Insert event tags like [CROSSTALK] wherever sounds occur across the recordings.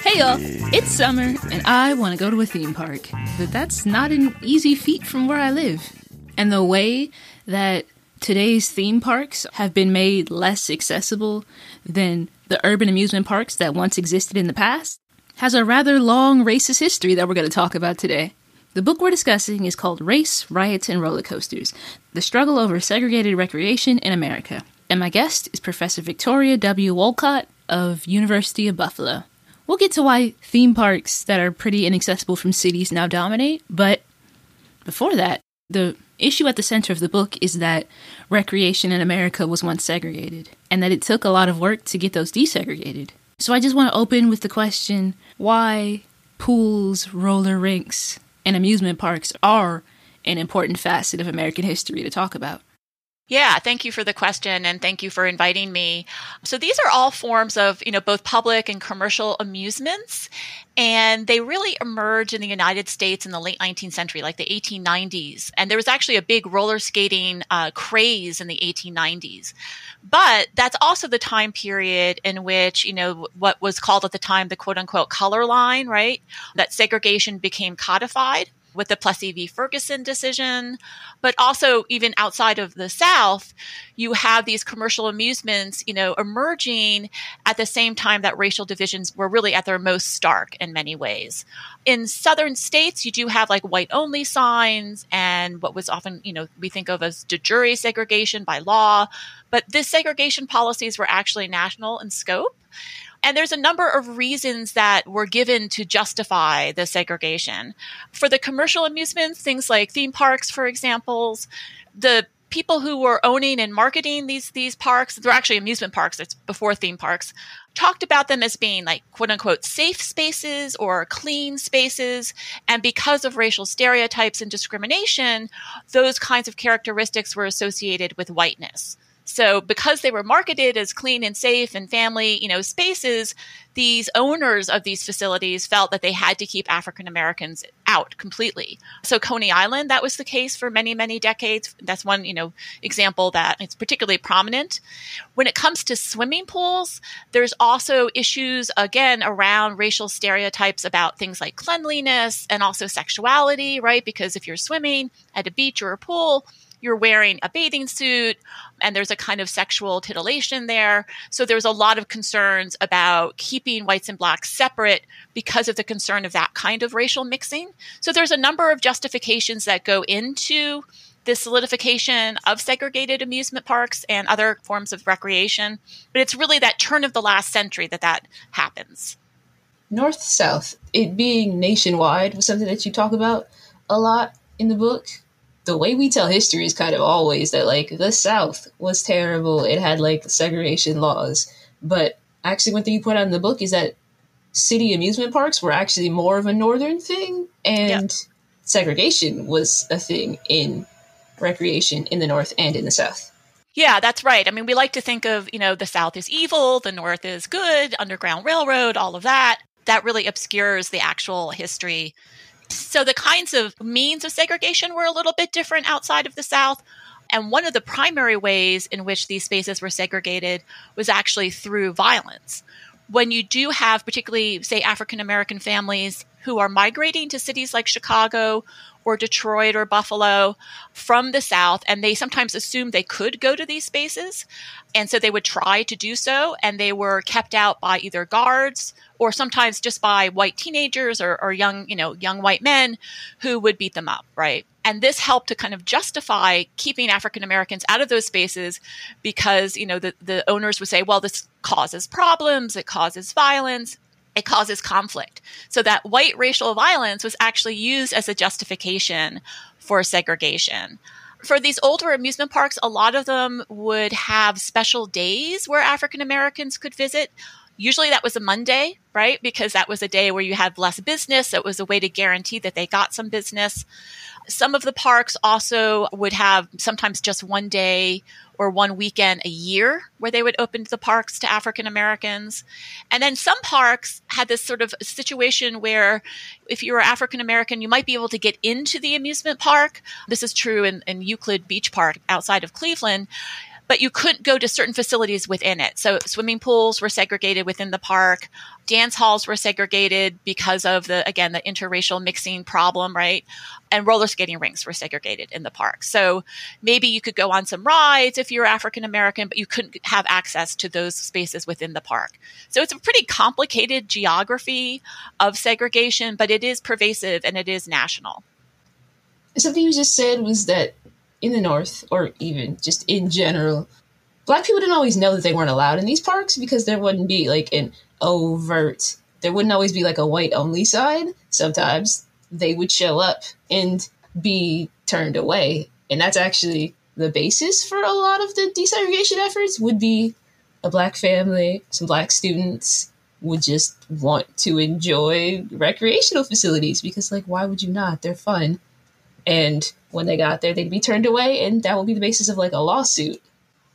Hey y'all, it's summer and I want to go to a theme park, but that's not an easy feat from where I live. And the way that today's theme parks have been made less accessible than the urban amusement parks that once existed in the past has a rather long racist history that we're going to talk about today. The book we're discussing is called Race, Riots, and Roller Coasters The Struggle Over Segregated Recreation in America. And my guest is Professor Victoria W. Wolcott of University of Buffalo. We'll get to why theme parks that are pretty inaccessible from cities now dominate, but before that, the issue at the center of the book is that recreation in America was once segregated, and that it took a lot of work to get those desegregated. So I just want to open with the question why pools, roller rinks, and amusement parks are an important facet of American history to talk about. Yeah, thank you for the question and thank you for inviting me. So these are all forms of, you know, both public and commercial amusements and they really emerged in the United States in the late 19th century, like the 1890s. And there was actually a big roller skating uh, craze in the 1890s. But that's also the time period in which, you know, what was called at the time the quote unquote color line, right? That segregation became codified with the Plessy v. Ferguson decision, but also even outside of the South, you have these commercial amusements, you know, emerging at the same time that racial divisions were really at their most stark in many ways. In southern states, you do have like white only signs and what was often, you know, we think of as de jure segregation by law, but this segregation policies were actually national in scope. And there's a number of reasons that were given to justify the segregation. For the commercial amusements, things like theme parks, for examples, the people who were owning and marketing these these parks, they're actually amusement parks, it's before theme parks, talked about them as being like quote unquote safe spaces or clean spaces. And because of racial stereotypes and discrimination, those kinds of characteristics were associated with whiteness. So because they were marketed as clean and safe and family, you know, spaces, these owners of these facilities felt that they had to keep African Americans out completely. So Coney Island, that was the case for many, many decades. That's one, you know, example that it's particularly prominent. When it comes to swimming pools, there's also issues again around racial stereotypes about things like cleanliness and also sexuality, right? Because if you're swimming at a beach or a pool, you're wearing a bathing suit and there's a kind of sexual titillation there. So there's a lot of concerns about keeping whites and blacks separate because of the concern of that kind of racial mixing. So there's a number of justifications that go into the solidification of segregated amusement parks and other forms of recreation. But it's really that turn of the last century that that happens. North South, it being nationwide was something that you talk about a lot in the book the way we tell history is kind of always that like the South was terrible. It had like segregation laws. But actually one thing you point out in the book is that city amusement parks were actually more of a northern thing and segregation was a thing in recreation in the north and in the south. Yeah, that's right. I mean, we like to think of, you know, the South is evil, the North is good, Underground Railroad, all of that. That really obscures the actual history so the kinds of means of segregation were a little bit different outside of the South. And one of the primary ways in which these spaces were segregated was actually through violence. When you do have, particularly, say, African American families who are migrating to cities like Chicago or Detroit or Buffalo from the South, and they sometimes assumed they could go to these spaces. And so they would try to do so, and they were kept out by either guards or sometimes just by white teenagers or, or young, you know, young white men who would beat them up, right? And this helped to kind of justify keeping African Americans out of those spaces because, you know, the, the owners would say, well, this causes problems, it causes violence, it causes conflict. So that white racial violence was actually used as a justification for segregation. For these older amusement parks, a lot of them would have special days where African Americans could visit. Usually that was a Monday, right? Because that was a day where you had less business. It was a way to guarantee that they got some business. Some of the parks also would have sometimes just one day or one weekend a year where they would open the parks to African Americans. And then some parks had this sort of situation where if you were African American, you might be able to get into the amusement park. This is true in, in Euclid Beach Park outside of Cleveland but you couldn't go to certain facilities within it. So swimming pools were segregated within the park. Dance halls were segregated because of the, again, the interracial mixing problem, right? And roller skating rinks were segregated in the park. So maybe you could go on some rides if you're African American, but you couldn't have access to those spaces within the park. So it's a pretty complicated geography of segregation, but it is pervasive and it is national. Something you just said was that in the North, or even just in general, black people didn't always know that they weren't allowed in these parks because there wouldn't be like an overt, there wouldn't always be like a white only side. Sometimes they would show up and be turned away. And that's actually the basis for a lot of the desegregation efforts would be a black family, some black students would just want to enjoy recreational facilities because like why would you not? They're fun. And when they got there, they'd be turned away, and that would be the basis of like a lawsuit.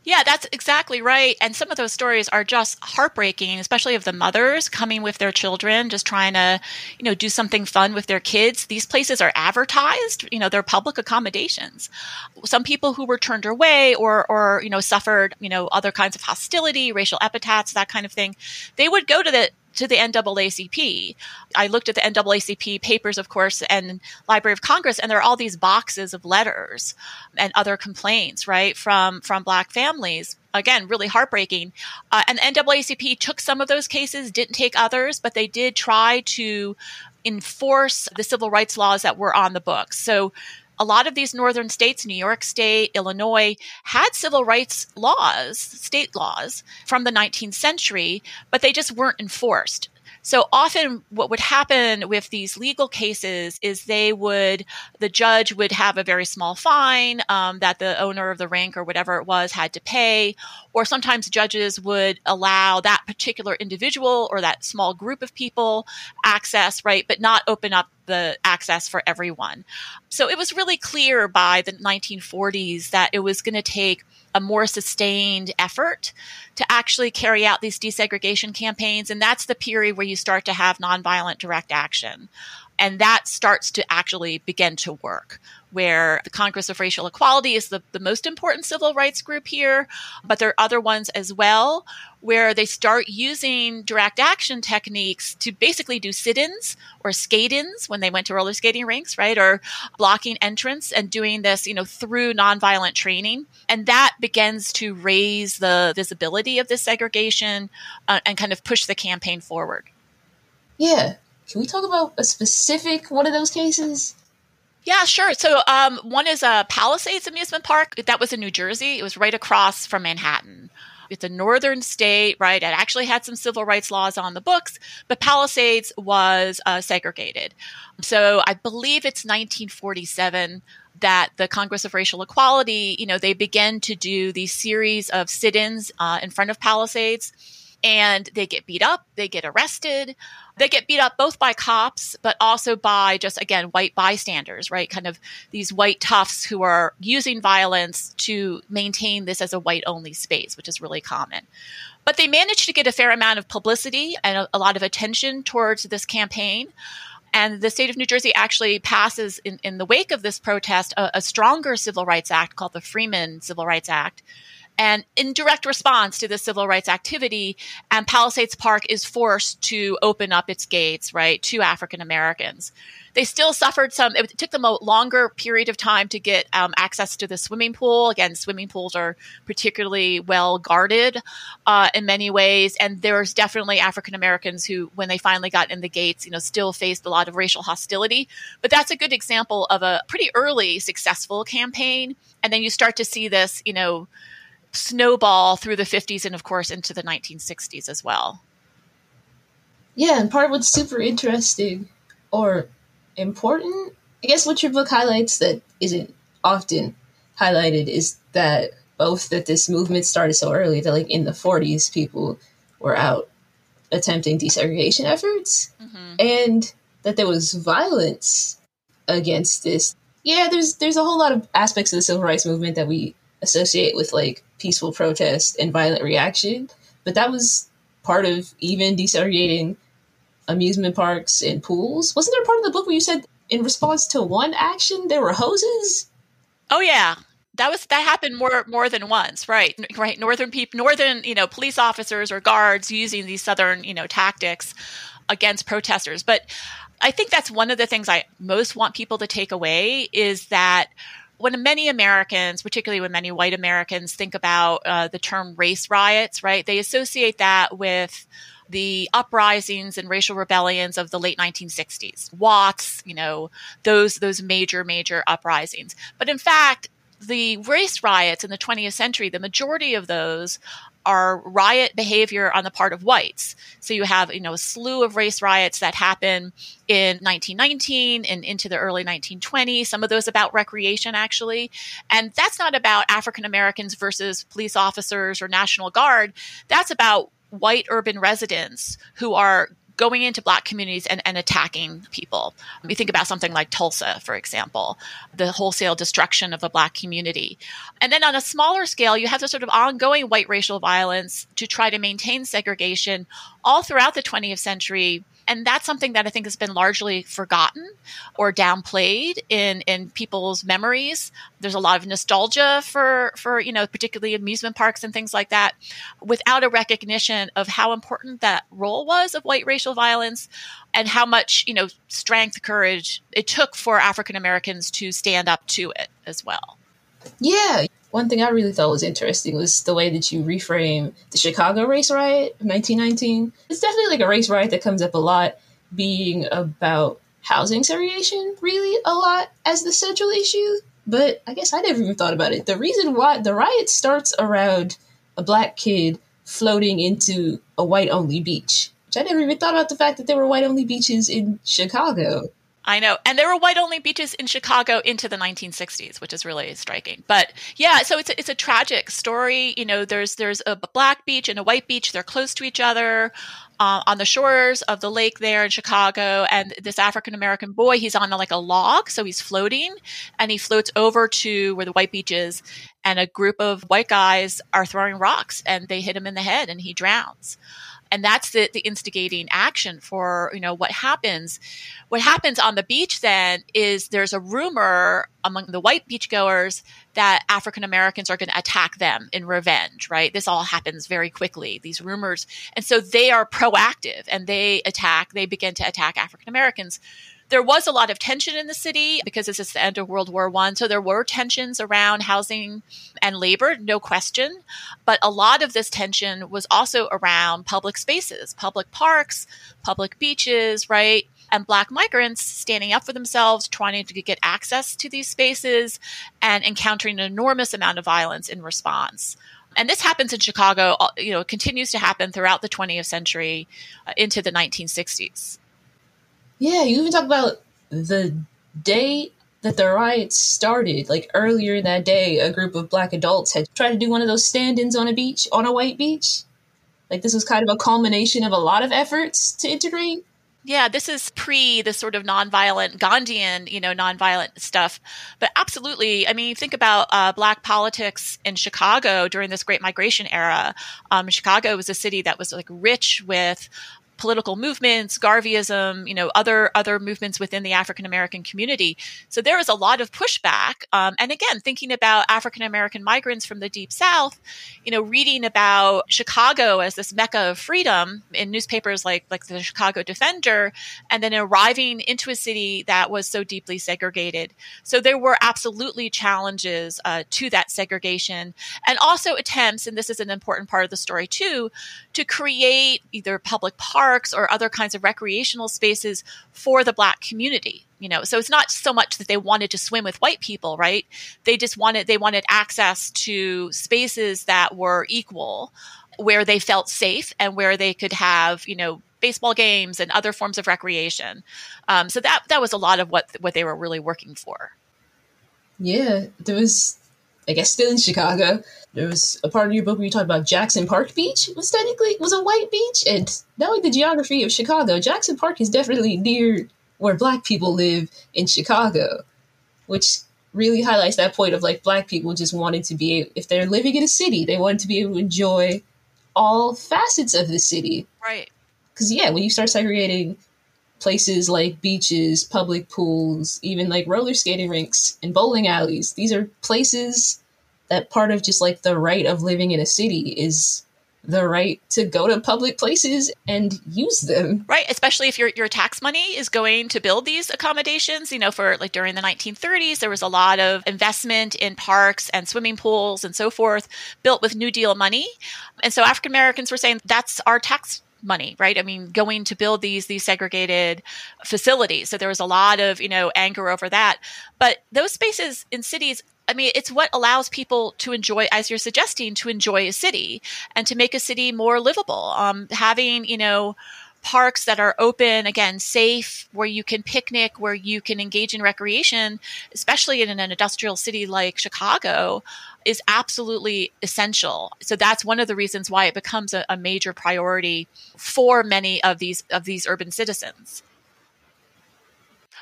Yeah, that's exactly right. And some of those stories are just heartbreaking, especially of the mothers coming with their children, just trying to, you know, do something fun with their kids. These places are advertised, you know, they're public accommodations. Some people who were turned away or, or, you know, suffered, you know, other kinds of hostility, racial epithets, that kind of thing, they would go to the to the NAACP. I looked at the NAACP papers, of course, and Library of Congress, and there are all these boxes of letters and other complaints, right, from from Black families. Again, really heartbreaking. Uh, and the NAACP took some of those cases, didn't take others, but they did try to enforce the civil rights laws that were on the books. So a lot of these northern states, New York State, Illinois, had civil rights laws, state laws from the 19th century, but they just weren't enforced. So often what would happen with these legal cases is they would, the judge would have a very small fine um, that the owner of the rink or whatever it was had to pay. Or sometimes judges would allow that particular individual or that small group of people access, right, but not open up the access for everyone. So it was really clear by the 1940s that it was going to take a more sustained effort to actually carry out these desegregation campaigns. And that's the period where you start to have nonviolent direct action. And that starts to actually begin to work where the Congress of Racial Equality is the, the most important civil rights group here, but there are other ones as well where they start using direct action techniques to basically do sit ins or skate ins when they went to roller skating rinks, right? Or blocking entrance and doing this, you know, through nonviolent training. And that begins to raise the visibility of this segregation uh, and kind of push the campaign forward. Yeah. Can we talk about a specific one of those cases? Yeah, sure. So um, one is a Palisades amusement park. That was in New Jersey. It was right across from Manhattan. It's a northern state, right? It actually had some civil rights laws on the books, but Palisades was uh, segregated. So I believe it's 1947 that the Congress of Racial Equality, you know, they began to do these series of sit-ins uh, in front of Palisades and they get beat up, they get arrested. They get beat up both by cops, but also by just, again, white bystanders, right? Kind of these white toughs who are using violence to maintain this as a white only space, which is really common. But they managed to get a fair amount of publicity and a, a lot of attention towards this campaign. And the state of New Jersey actually passes, in, in the wake of this protest, a, a stronger civil rights act called the Freeman Civil Rights Act and in direct response to the civil rights activity, and Palisades Park is forced to open up its gates, right, to African Americans. They still suffered some, it took them a longer period of time to get um, access to the swimming pool. Again, swimming pools are particularly well guarded uh, in many ways. And there's definitely African Americans who, when they finally got in the gates, you know, still faced a lot of racial hostility. But that's a good example of a pretty early successful campaign. And then you start to see this, you know, snowball through the 50s and, of course, into the 1960s as well. Yeah, and part of what's super interesting or important, I guess what your book highlights that isn't often highlighted is that both that this movement started so early that like in the 40s people were out attempting desegregation efforts mm-hmm. and that there was violence against this yeah there's there's a whole lot of aspects of the civil rights movement that we associate with like peaceful protest and violent reaction. But that was part of even desegregating amusement parks and pools. Wasn't there a part of the book where you said in response to one action there were hoses? Oh yeah. that was that happened more more than once right right northern people northern you know police officers or guards using these southern you know tactics against protesters but i think that's one of the things i most want people to take away is that when many Americans, particularly when many white Americans, think about uh, the term race riots, right, they associate that with the uprisings and racial rebellions of the late 1960s, Watts, you know, those those major major uprisings. But in fact, the race riots in the 20th century, the majority of those are riot behavior on the part of whites. So you have, you know, a slew of race riots that happen in 1919 and into the early 1920s, some of those about recreation actually. And that's not about African Americans versus police officers or National Guard. That's about white urban residents who are going into black communities and, and attacking people. You think about something like Tulsa, for example, the wholesale destruction of a black community. And then on a smaller scale, you have the sort of ongoing white racial violence to try to maintain segregation all throughout the 20th century and that's something that I think has been largely forgotten or downplayed in in people's memories. There's a lot of nostalgia for for you know particularly amusement parks and things like that, without a recognition of how important that role was of white racial violence, and how much you know strength, courage it took for African Americans to stand up to it as well. Yeah, one thing I really thought was interesting was the way that you reframe the Chicago race riot of 1919. It's definitely like a race riot that comes up a lot, being about housing segregation, really a lot as the central issue. But I guess I never even thought about it. The reason why the riot starts around a black kid floating into a white only beach, which I never even thought about the fact that there were white only beaches in Chicago. I know. And there were white only beaches in Chicago into the 1960s, which is really striking. But yeah, so it's a, it's a tragic story. You know, there's there's a black beach and a white beach. They're close to each other uh, on the shores of the lake there in Chicago. And this African American boy, he's on a, like a log, so he's floating, and he floats over to where the white beach is. And a group of white guys are throwing rocks, and they hit him in the head, and he drowns. And that's the, the instigating action for you know what happens. What happens on the beach then is there's a rumor among the white beachgoers that african americans are going to attack them in revenge right? This all happens very quickly these rumors. And so they are proactive and they attack they begin to attack african americans there was a lot of tension in the city because this is the end of World War One. So there were tensions around housing and labor, no question. But a lot of this tension was also around public spaces, public parks, public beaches, right? And Black migrants standing up for themselves, trying to get access to these spaces, and encountering an enormous amount of violence in response and this happens in Chicago, uh, you know, continues to happen throughout the 20th century uh, into the 1960s. Yeah, you even talk about the day that the riots started. Like earlier that day, a group of black adults had tried to do one of those stand ins on a beach, on a white beach. Like this was kind of a culmination of a lot of efforts to integrate. Yeah, this is pre the sort of nonviolent Gandhian, you know, nonviolent stuff. But absolutely, I mean, think about uh, black politics in Chicago during this Great Migration era. Um, Chicago was a city that was like rich with political movements, Garveyism, you know, other other movements within the African American community. So there was a lot of pushback. Um, and again, thinking about African American migrants from the Deep South, you know, reading about Chicago as this mecca of freedom in newspapers like like the Chicago Defender, and then arriving into a city that was so deeply segregated. So there were absolutely challenges uh, to that segregation, and also attempts, and this is an important part of the story too, to create either public parks parks or other kinds of recreational spaces for the black community you know? So it's not so much that they wanted to swim with white people right? They just wanted they wanted access to spaces that were equal where they felt safe and where they could have you know baseball games and other forms of recreation. Um, so that that was a lot of what what they were really working for. Yeah there was I guess still in Chicago. There was a part of your book where you talked about Jackson Park Beach was technically was a white beach, and knowing the geography of Chicago, Jackson Park is definitely near where black people live in Chicago, which really highlights that point of like black people just wanting to be if they're living in a city, they want to be able to enjoy all facets of the city. Right. Because yeah, when you start segregating places like beaches, public pools, even like roller skating rinks and bowling alleys. These are places that part of just like the right of living in a city is the right to go to public places and use them. Right, especially if your your tax money is going to build these accommodations. You know, for like during the 1930s, there was a lot of investment in parks and swimming pools and so forth built with New Deal money. And so African Americans were saying that's our tax money right? I mean going to build these these segregated facilities. So there was a lot of you know anger over that. But those spaces in cities I mean, it's what allows people to enjoy, as you're suggesting, to enjoy a city and to make a city more livable. Um, having, you know, parks that are open, again, safe, where you can picnic, where you can engage in recreation, especially in an industrial city like Chicago, is absolutely essential. So that's one of the reasons why it becomes a, a major priority for many of these of these urban citizens.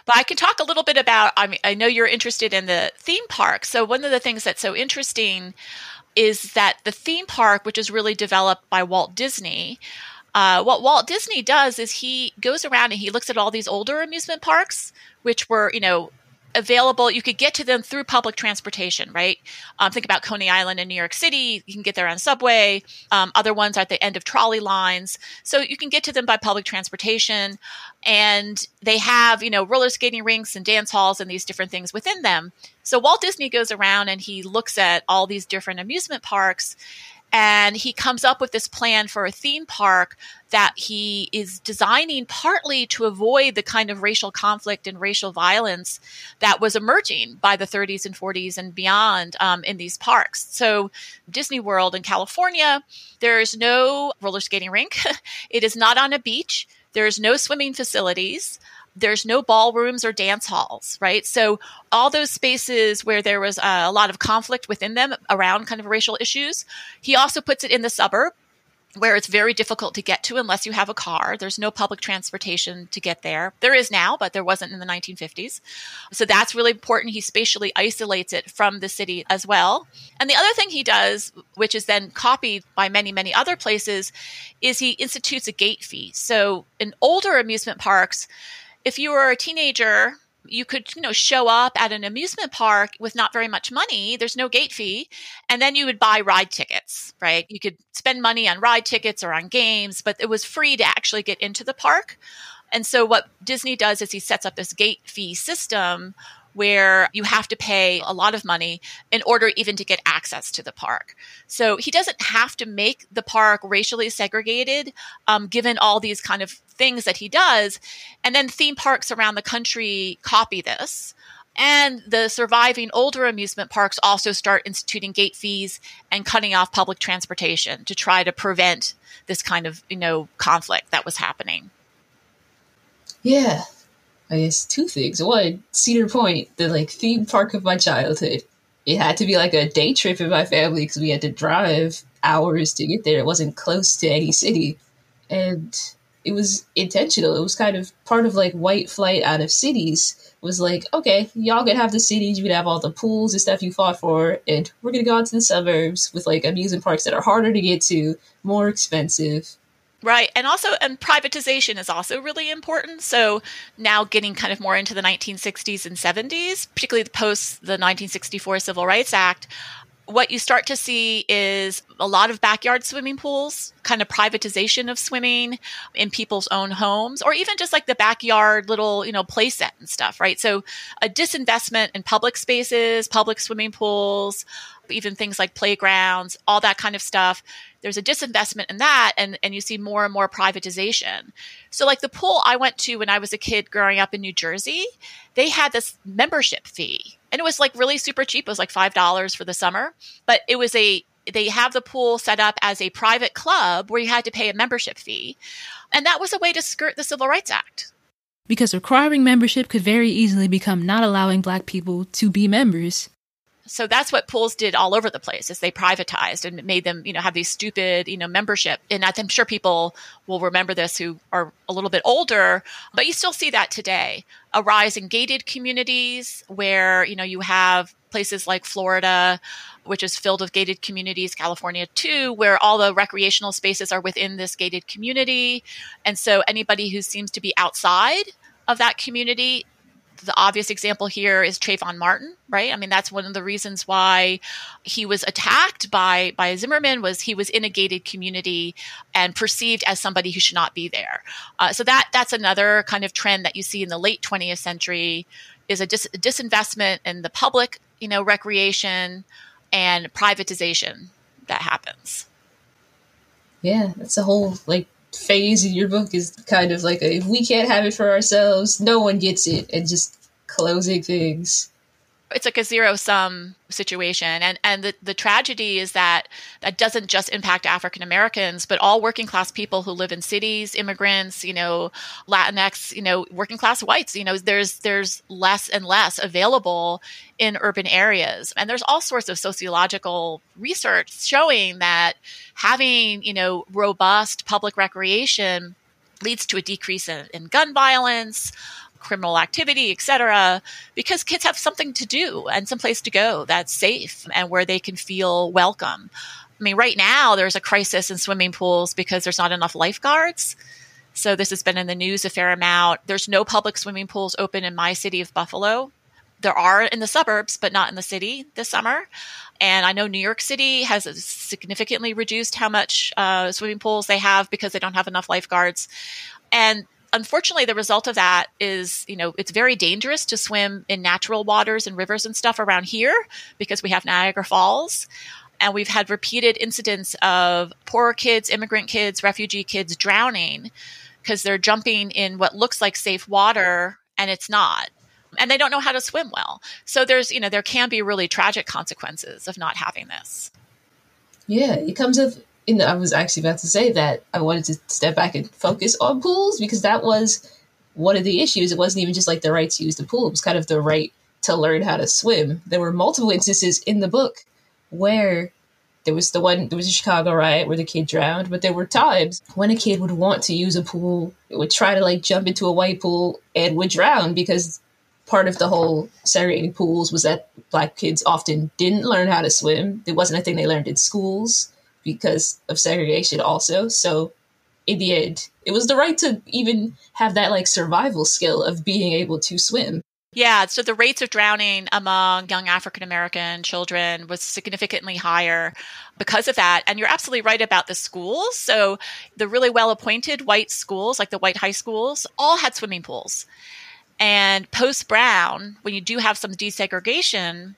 But I can talk a little bit about. I mean, I know you're interested in the theme park. So one of the things that's so interesting is that the theme park, which is really developed by Walt Disney, uh, what Walt Disney does is he goes around and he looks at all these older amusement parks, which were, you know, available. You could get to them through public transportation, right? Um, think about Coney Island in New York City. You can get there on subway. Um, other ones are at the end of trolley lines. So you can get to them by public transportation. And they have, you know, roller skating rinks and dance halls and these different things within them. So Walt Disney goes around and he looks at all these different amusement parks and he comes up with this plan for a theme park that he is designing partly to avoid the kind of racial conflict and racial violence that was emerging by the 30s and 40s and beyond um, in these parks. So, Disney World in California, there is no roller skating rink, [LAUGHS] it is not on a beach. There's no swimming facilities there's no ballrooms or dance halls, right? So all those spaces where there was uh, a lot of conflict within them around kind of racial issues, he also puts it in the suburb where it's very difficult to get to unless you have a car. There's no public transportation to get there. There is now, but there wasn't in the 1950s. So that's really important. He spatially isolates it from the city as well. And the other thing he does, which is then copied by many, many other places, is he institutes a gate fee. So in older amusement parks, if you were a teenager you could you know show up at an amusement park with not very much money there's no gate fee and then you would buy ride tickets right? You could spend money on ride tickets or on games but it was free to actually get into the park. And so what disney does is he sets up this gate fee system where you have to pay a lot of money in order even to get access to the park. So he doesn't have to make the park racially segregated, um, given all these kind of things that he does. And then theme parks around the country copy this. And the surviving older amusement parks also start instituting gate fees and cutting off public transportation to try to prevent this kind of, you know, conflict that was happening. Yeah, I guess two things. One, Cedar Point, the like theme park of my childhood. It had to be like a day trip in my family because we had to drive hours to get there. It wasn't close to any city, and it was intentional. It was kind of part of like white flight out of cities. It was like, okay, y'all can have the cities, you can have all the pools and stuff you fought for, and we're gonna go out to the suburbs with like amusement parks that are harder to get to, more expensive, Right. And also, and privatization is also really important. So now getting kind of more into the 1960s and 70s, particularly the post the 1964 Civil Rights Act, what you start to see is a lot of backyard swimming pools, kind of privatization of swimming in people's own homes, or even just like the backyard little, you know, play set and stuff, right? So a disinvestment in public spaces, public swimming pools, even things like playgrounds, all that kind of stuff there's a disinvestment in that and, and you see more and more privatization. So like the pool I went to when I was a kid growing up in New Jersey, they had this membership fee. And it was like really super cheap. It was like five dollars for the summer. But it was a they have the pool set up as a private club where you had to pay a membership fee. And that was a way to skirt the Civil Rights Act. Because requiring membership could very easily become not allowing black people to be members so that's what pools did all over the place is they privatized and made them you know have these stupid you know membership. And i'm sure people will remember this who are a little bit older but you still see that today. A rise in gated communities where you know you have places like florida which is filled with gated communities california too where all the recreational spaces are within this gated community. And so anybody who seems to be outside of that community the obvious example here is Trayvon Martin, right? I mean, that's one of the reasons why he was attacked by by Zimmerman was he was in a gated community and perceived as somebody who should not be there. Uh, so that that's another kind of trend that you see in the late 20th century is a dis- disinvestment in the public, you know, recreation and privatization that happens. Yeah, that's a whole like phase in your book is kind of like a, if we can't have it for ourselves, no one gets it, and just closing things it's like a zero sum situation. And and the, the tragedy is that that doesn't just impact african americans but all working class people who live in cities immigrants you know latinx you know working class whites you know there's there's less and less available in urban areas. And there's all sorts of sociological research showing that having you know robust public recreation leads to a decrease in, in gun violence criminal activity, etc., because kids have something to do and some place to go that's safe and where they can feel welcome. I mean, right now there's a crisis in swimming pools because there's not enough lifeguards. So this has been in the news a fair amount. There's no public swimming pools open in my city of Buffalo. There are in the suburbs, but not in the city this summer. And I know New York City has significantly reduced how much uh, swimming pools they have because they don't have enough lifeguards. And unfortunately the result of that is you know it's very dangerous to swim in natural waters and rivers and stuff around here because we have niagara falls. And we've had repeated incidents of poor kids immigrant kids refugee kids drowning because they're jumping in what looks like safe water and it's not. And they don't know how to swim well. So there's you know there can be really tragic consequences of not having this. Yeah it comes with in, I was actually about to say that I wanted to step back and focus on pools because that was one of the issues. It wasn't even just like the right to use the pool, it was kind of the right to learn how to swim. There were multiple instances in the book where there was the one, there was a Chicago riot where the kid drowned, but there were times when a kid would want to use a pool, would try to like jump into a white pool and would drown because part of the whole segregating pools was that black kids often didn't learn how to swim. It wasn't a thing they learned in schools because of segregation also. So in the end, it was the right to even have that like survival skill of being able to swim. Yeah, so the rates of drowning among young African American children was significantly higher because of that. And you're absolutely right about the schools. So the really well appointed white schools, like the white high schools, all had swimming pools. And post Brown, when you do have some desegregation,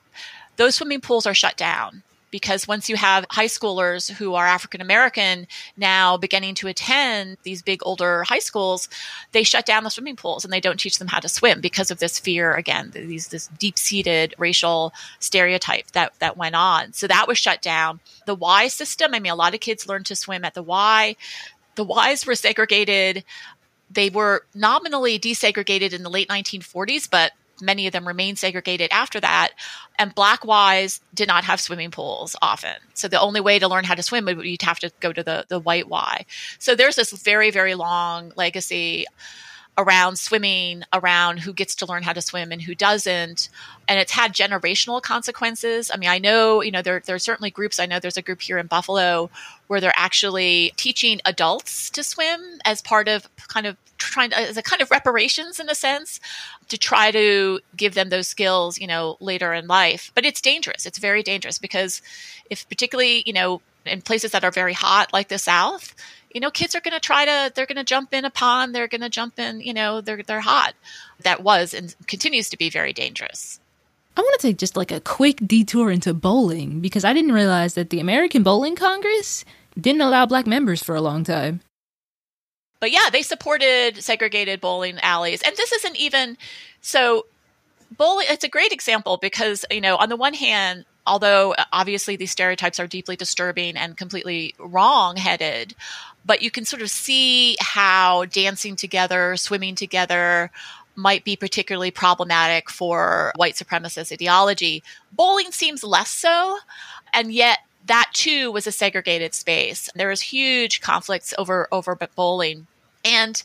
those swimming pools are shut down because once you have high schoolers who are African American now beginning to attend these big older high schools, they shut down the swimming pools and they don't teach them how to swim because of this fear again, these this deep seated racial stereotype that that went on. So that was shut down. The Y system, I mean, a lot of kids learned to swim at the Y. The Ys were segregated. They were nominally desegregated in the late 1940s, but many of them remain segregated after that. And black Ys did not have swimming pools often. So the only way to learn how to swim would you'd have to go to the, the white Y. So there's this very, very long legacy around swimming, around who gets to learn how to swim and who doesn't. And it's had generational consequences. I mean, I know, you know, there, there are certainly groups. I know there's a group here in Buffalo where they're actually teaching adults to swim as part of kind of trying to, as a kind of reparations in a sense to try to give them those skills, you know, later in life. But it's dangerous. It's very dangerous because if particularly, you know, in places that are very hot like the South, you know, kids are going to try to, they're going to jump in a pond. They're going to jump in, you know, they're, they're hot. That was and continues to be very dangerous. I want to take just like a quick detour into bowling because I didn't realize that the American Bowling Congress didn't allow black members for a long time but yeah, they supported segregated bowling alleys. And this isn't even so bowling it's a great example because, you know, on the one hand, although uh, obviously these stereotypes are deeply disturbing and completely wrong-headed, but you can sort of see how dancing together, swimming together, might be particularly problematic for white supremacist ideology. Bowling seems less so, and yet that too was a segregated space. There was huge conflicts over over bowling. And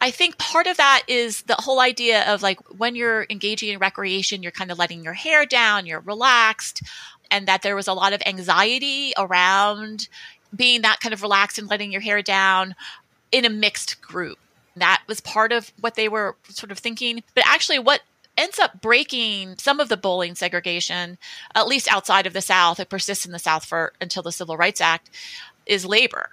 I think part of that is the whole idea of like when you're engaging in recreation, you're kind of letting your hair down, you're relaxed, and that there was a lot of anxiety around being that kind of relaxed and letting your hair down in a mixed group. That was part of what they were sort of thinking. But actually, what ends up breaking some of the bowling segregation, at least outside of the South. It persists in the South for until the Civil Rights Act, is labor.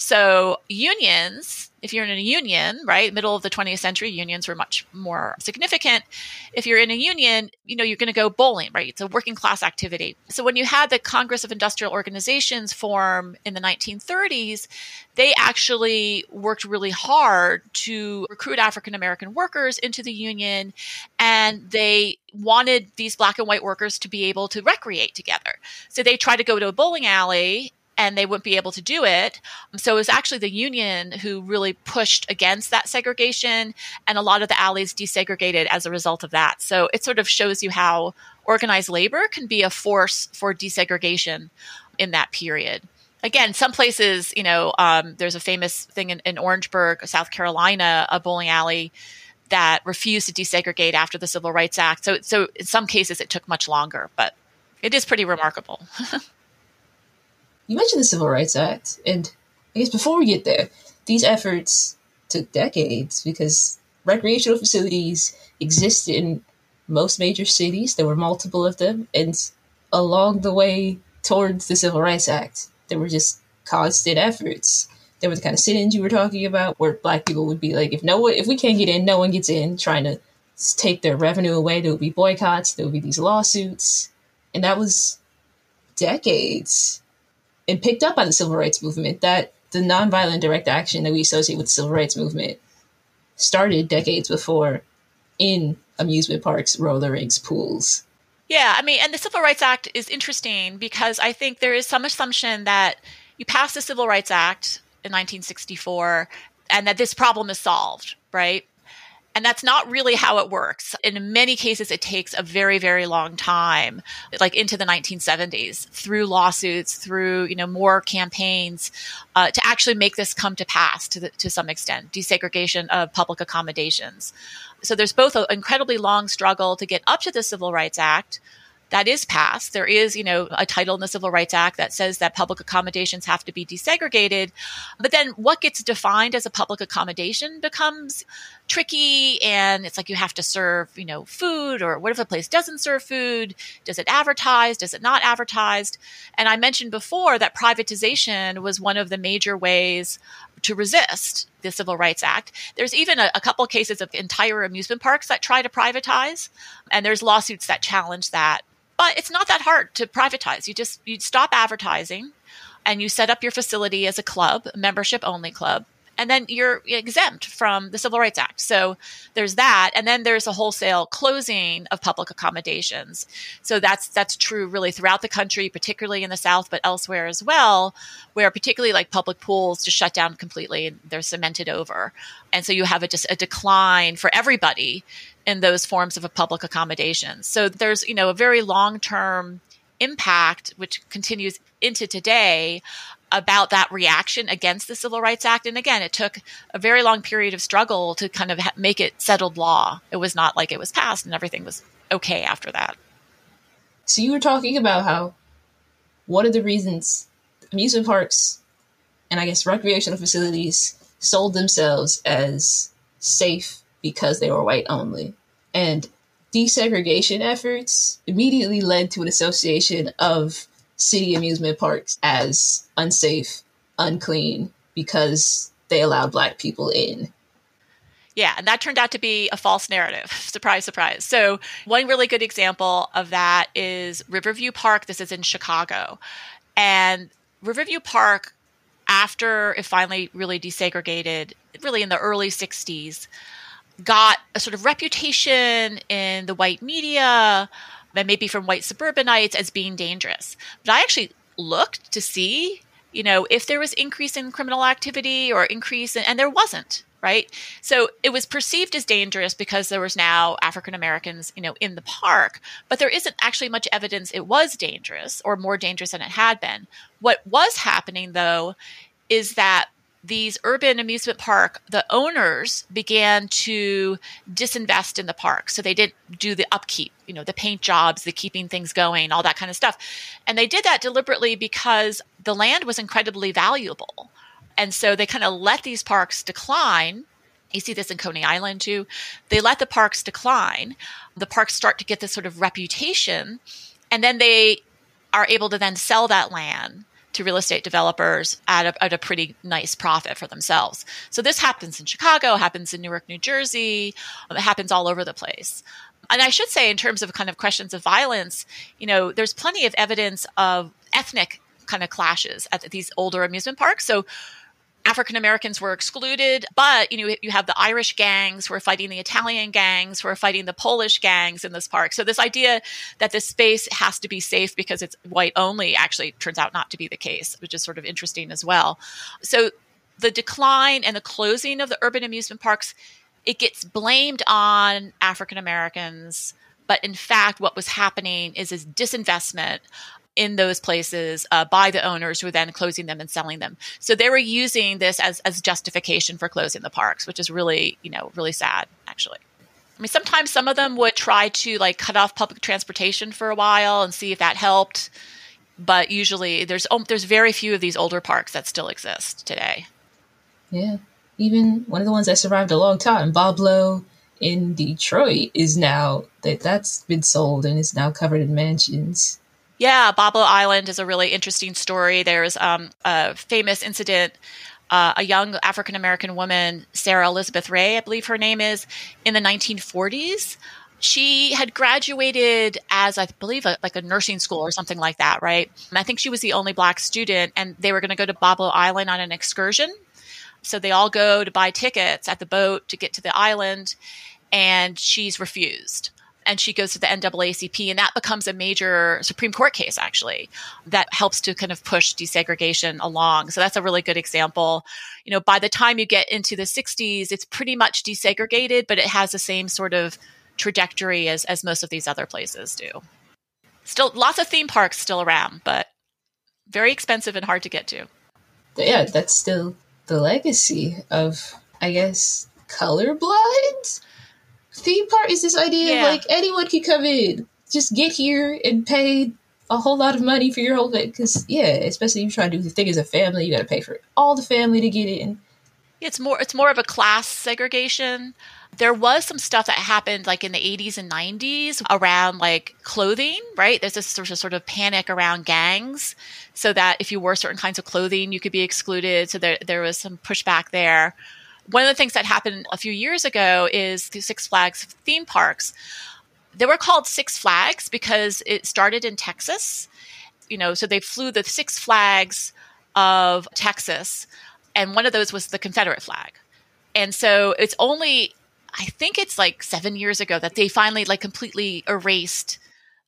So unions, if you're in a union, right, middle of the 20th century, unions were much more significant. If you're in a union, you know, you're going to go bowling, right? It's a working class activity. So when you had the Congress of Industrial Organizations form in the 1930s, they actually worked really hard to recruit African American workers into the union and they wanted these black and white workers to be able to recreate together. So they tried to go to a bowling alley and they wouldn't be able to do it. So it was actually the union who really pushed against that segregation, and a lot of the alleys desegregated as a result of that. So it sort of shows you how organized labor can be a force for desegregation in that period. Again, some places, you know, um, there's a famous thing in, in Orangeburg, South Carolina, a bowling alley that refused to desegregate after the Civil Rights Act. So, so in some cases, it took much longer, but it is pretty remarkable. [LAUGHS] you mentioned the Civil Rights Act, and I guess before we get there, these efforts took decades because recreational facilities exist in most major cities. There were multiple of them, and along the way towards the Civil Rights Act, there were just constant efforts. There were the kind of sit-ins you were talking about, where black people would be like, "If no one, if we can't get in, no one gets in," trying to take their revenue away. There would be boycotts. There would be these lawsuits, and that was decades and picked up by the civil rights movement that the nonviolent direct action that we associate with the civil rights movement started decades before in amusement parks, roller rinks, pools. Yeah, I mean, and the Civil Rights Act is interesting because I think there is some assumption that you pass the Civil Rights Act in 1964 and that this problem is solved, right? And that's not really how it works. In many cases, it takes a very, very long time, like into the 1970s, through lawsuits, through you know more campaigns, uh, to actually make this come to pass to the, to some extent, desegregation of public accommodations. So there's both an incredibly long struggle to get up to the Civil Rights Act, that is passed. There is, you know, a title in the Civil Rights Act that says that public accommodations have to be desegregated. But then what gets defined as a public accommodation becomes tricky and it's like you have to serve, you know, food or what if a place doesn't serve food? Does it advertise? Does it not advertised? And I mentioned before that privatization was one of the major ways to resist the Civil Rights Act. There's even a, a couple cases of entire amusement parks that try to privatize, and there's lawsuits that challenge that but it's not that hard to privatize. You just you stop advertising and you set up your facility as a club, membership only club, and then you're exempt from the Civil Rights Act. So there's that, and then there's a wholesale closing of public accommodations. So that's that's true really throughout the country, particularly in the South, but elsewhere as well, where particularly like public pools just shut down completely and they're cemented over, and so you have a, just a decline for everybody in those forms of a public accommodation. So there's you know a very long term impact which continues into today about that reaction against the Civil Rights Act. And again, it took a very long period of struggle to kind of ha- make it settled law. It was not like it was passed and everything was okay after that. So you were talking about how one of the reasons amusement parks and I guess recreational facilities sold themselves as safe because they were white only. And desegregation efforts immediately led to an association of city amusement parks as unsafe, unclean, because they allowed black people in. Yeah, and that turned out to be a false narrative. [LAUGHS] surprise, surprise. So, one really good example of that is Riverview Park. This is in Chicago. And Riverview Park, after it finally really desegregated, really in the early 60s, got a sort of reputation in the white media and maybe from white suburbanites as being dangerous. But I actually looked to see, you know, if there was increase in criminal activity or increase in, and there wasn't, right? So it was perceived as dangerous because there was now African Americans, you know, in the park, but there isn't actually much evidence it was dangerous or more dangerous than it had been. What was happening though is that these urban amusement park, the owners began to disinvest in the park. So they didn't do the upkeep, you know, the paint jobs, the keeping things going, all that kind of stuff. And they did that deliberately because the land was incredibly valuable. And so they kind of let these parks decline You see this in Coney Island too. They let the parks decline. The parks start to get this sort of reputation, and then they are able to then sell that land to real estate developers at a, at a pretty nice profit for themselves. So this happens in Chicago, happens in Newark, New Jersey, um, it happens all over the place. And I should say, in terms of kind of questions of violence, you know, there's plenty of evidence of ethnic kind of clashes at these older amusement parks. So African Americans were excluded, but you know you have the Irish gangs who are fighting the Italian gangs who are fighting the Polish gangs in this park. So this idea that this space has to be safe because it's white only actually turns out not to be the case, which is sort of interesting as well. So the decline and the closing of the urban amusement parks it gets blamed on African Americans, but in fact what was happening is this disinvestment in those places uh, by the owners who were then closing them and selling them. So they were using this as, as justification for closing the parks, which is really, you know, really sad, actually. I mean, sometimes some of them would try to like cut off public transportation for a while and see if that helped. But usually there's, um, there's very few of these older parks that still exist today. Yeah. Even one of the ones that survived a long time, Boblo in Detroit, is now that that's been sold and is now covered in mansions. Yeah, Boblo Island is a really interesting story. There's um, a famous incident. Uh, a young African American woman, Sarah Elizabeth Ray, I believe her name is, in the 1940s. She had graduated as, I believe, a, like a nursing school or something like that, right? And I think she was the only black student, and they were going to go to Boblo Island on an excursion. So they all go to buy tickets at the boat to get to the island, and she's refused and she goes to the NAACP, and that becomes a major Supreme Court case, actually, that helps to kind of push desegregation along. So that's a really good example. You know, by the time you get into the 60s, it's pretty much desegregated, but it has the same sort of trajectory as, as most of these other places do. Still, lots of theme parks still around, but very expensive and hard to get to. Yeah, that's still the legacy of, I guess, colorblind theme park is this idea yeah. like anyone can come in, just get here and pay a whole lot of money for your whole thing. Because yeah, especially if you try to do the thing as a family, you got to pay for all the family to get in. It's more it's more of a class segregation. There was some stuff that happened like in the 80s and 90s around like clothing, right? There's this sort of, sort of panic around gangs so that if you wore certain kinds of clothing, you could be excluded. So there there was some pushback there one of the things that happened a few years ago is the Six Flags theme parks. They were called Six Flags because it started in Texas. You know, so they flew the Six Flags of Texas, and one of those was the Confederate flag. And so it's only, I think it's like seven years ago that they finally like completely erased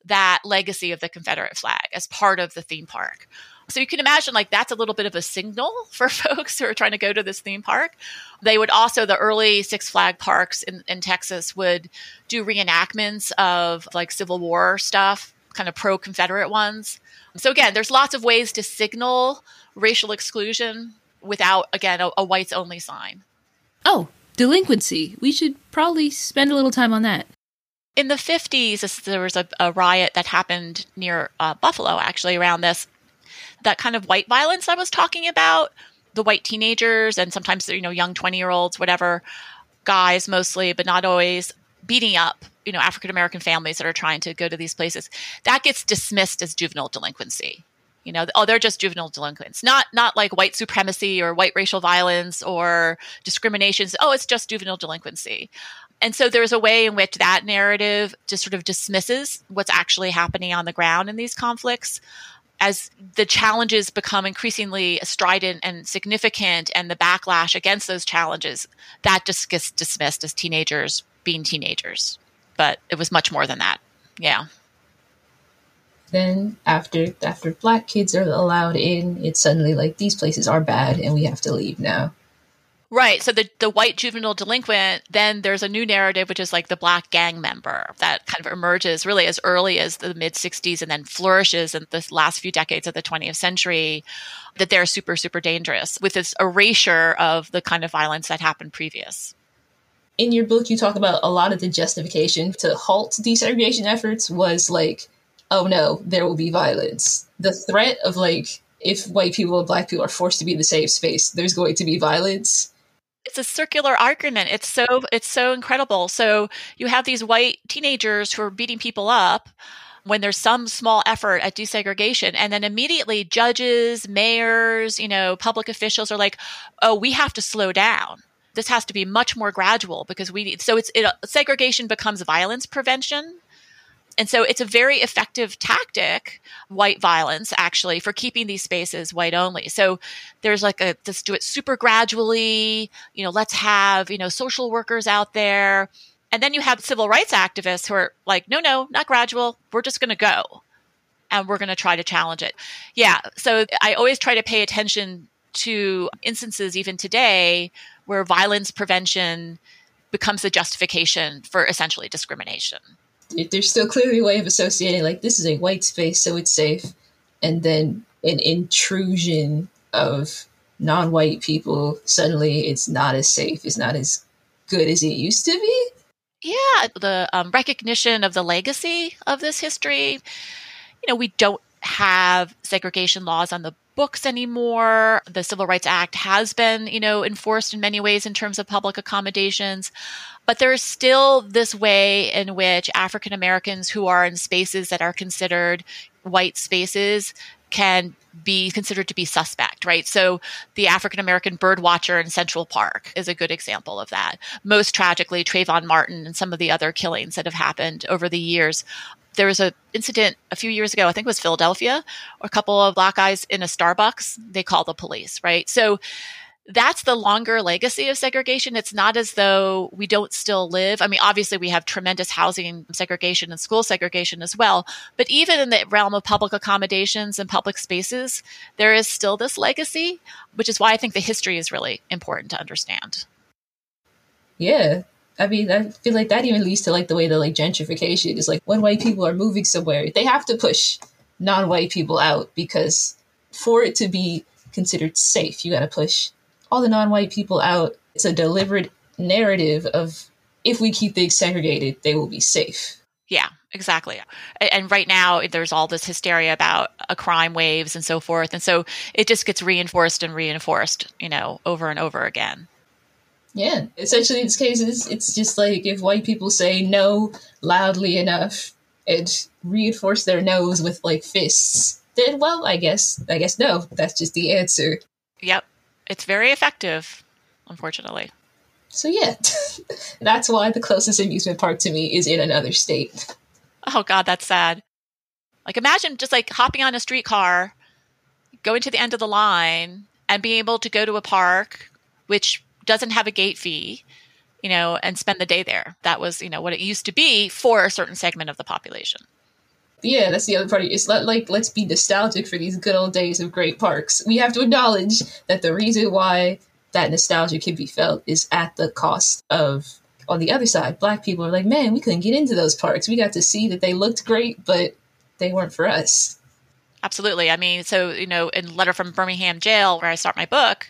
that legacy of the Confederate flag as part of the theme park. So you can imagine like that's a little bit of a signal [LAUGHS] for folks who are trying to go to this theme park. They would also, the early Six Flag parks in, in Texas would do reenactments of like Civil War stuff, kind of pro Confederate ones. So again, there's lots of ways to signal racial exclusion without, again, a, a whites only sign. Oh, delinquency. We should probably spend a little time on that. In the 50s, there was a, a riot that happened near uh, Buffalo, actually, around this that kind of white violence I was talking about, the white teenagers and sometimes you know young 20 year olds, whatever, guys mostly, but not always beating up you know African American families that are trying to go to these places. That gets dismissed as juvenile delinquency. You know, oh, they're just juvenile delinquents, not not like white supremacy or white racial violence or discriminations. Oh, it's just juvenile delinquency. And so there's a way in which that narrative just sort of dismisses what's actually happening on the ground in these conflicts as the challenges become increasingly strident and significant and the backlash against those challenges, that just gets dismissed as teenagers being teenagers. But it was much more than that. Yeah. Then after after black kids are allowed in, it's suddenly like these places are bad and we have to leave now. Right. So the, the white juvenile delinquent, then there's a new narrative, which is like the black gang member that kind of emerges really as early as the mid 60s and then flourishes in the last few decades of the 20th century, that they're super, super dangerous with this erasure of the kind of violence that happened previous. In your book, you talk about a lot of the justification to halt desegregation efforts was like, oh no, there will be violence. The threat of like, if white people and black people are forced to be in the same space, there's going to be violence it's a circular argument. It's so it's so incredible. So you have these white teenagers who are beating people up when there's some small effort at desegregation and then immediately judges, mayors, you know, public officials are like, "Oh, we have to slow down." This has to be much more gradual because we need so it's it, segregation becomes violence prevention and so it's a very effective tactic, white violence, actually, for keeping these spaces white only. So there's like a, let's do it super gradually, you know, let's have, you know, social workers out there. And then you have civil rights activists who are like, no, no, not gradual. We're just going to go and we're going to try to challenge it. Yeah. So I always try to pay attention to instances, even today, where violence prevention becomes a justification for essentially discrimination there's still clearly a way of associating like this is a white space so it's safe. And then an intrusion of non-white people suddenly it's not as safe it's not as good as it used to be? Yeah the um, recognition of the legacy of this history. You know we don't have segregation laws on the books anymore. The civil rights act has been you know enforced in many ways in terms of public accommodations but there's still this way in which African Americans who are in spaces that are considered white spaces can be considered to be suspect, right? So the African American bird watcher in Central Park is a good example of that. Most tragically, Trayvon Martin and some of the other killings that have happened over the years. There was an incident a few years ago, I think it was Philadelphia, a couple of black guys in a Starbucks. They call the police, right? So that's the longer legacy of segregation. It's not as though we don't still live. I mean, obviously, we have tremendous housing segregation and school segregation as well. But even in the realm of public accommodations and public spaces, there is still this legacy, which is why I think the history is really important to understand. Yeah. I mean, I feel like that even leads to like the way that like gentrification is like when white people are moving somewhere, they have to push non white people out because for it to be considered safe, you got to push all the non-white people out. It's a deliberate narrative of if we keep things segregated, they will be safe. Yeah, exactly. And right now, there's all this hysteria about a crime waves and so forth, and so it just gets reinforced and reinforced, you know, over and over again. Yeah, essentially, in these cases, it's, it's just like if white people say no loudly enough and reinforce their no's with like fists, then well, I guess, I guess no, that's just the answer. Yep it's very effective, unfortunately. So yeah, [LAUGHS] that's why the closest amusement park to me is in another state. Oh god, that's sad. Like imagine just like hopping on a streetcar, going to the end of the line, and being able to go to a park which doesn't have a gate fee, you know, and spend the day there. That was, you know, what it used to be for a certain segment of the population yeah, that's the other part. It's not like let's be nostalgic for these good old days of great parks. We have to acknowledge that the reason why that nostalgia can be felt is at the cost of on the other side, black people are like, man, we couldn't get into those parks. We got to see that they looked great, but they weren't for us. Absolutely. I mean, so, you know, in Letter from Birmingham Jail, where I start my book,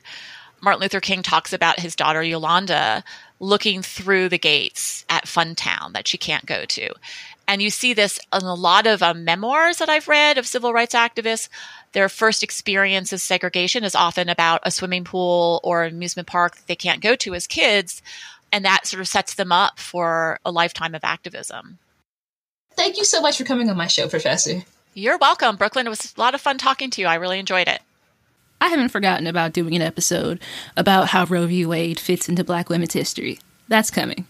Martin Luther King talks about his daughter Yolanda looking through the gates at Funtown that she can't go to. And you see this in a lot of um, memoirs that I've read of civil rights activists. Their first experience of segregation is often about a swimming pool or an amusement park that they can't go to as kids. And that sort of sets them up for a lifetime of activism. Thank you so much for coming on my show, Professor. You're welcome, Brooklyn. It was a lot of fun talking to you. I really enjoyed it. I haven't forgotten about doing an episode about how Roe v. Wade fits into black women's history. That's coming.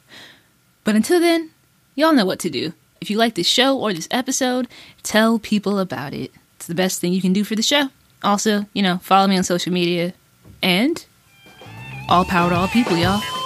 But until then, y'all know what to do. If you like this show or this episode, tell people about it. It's the best thing you can do for the show. Also, you know, follow me on social media. And all power to all people, y'all.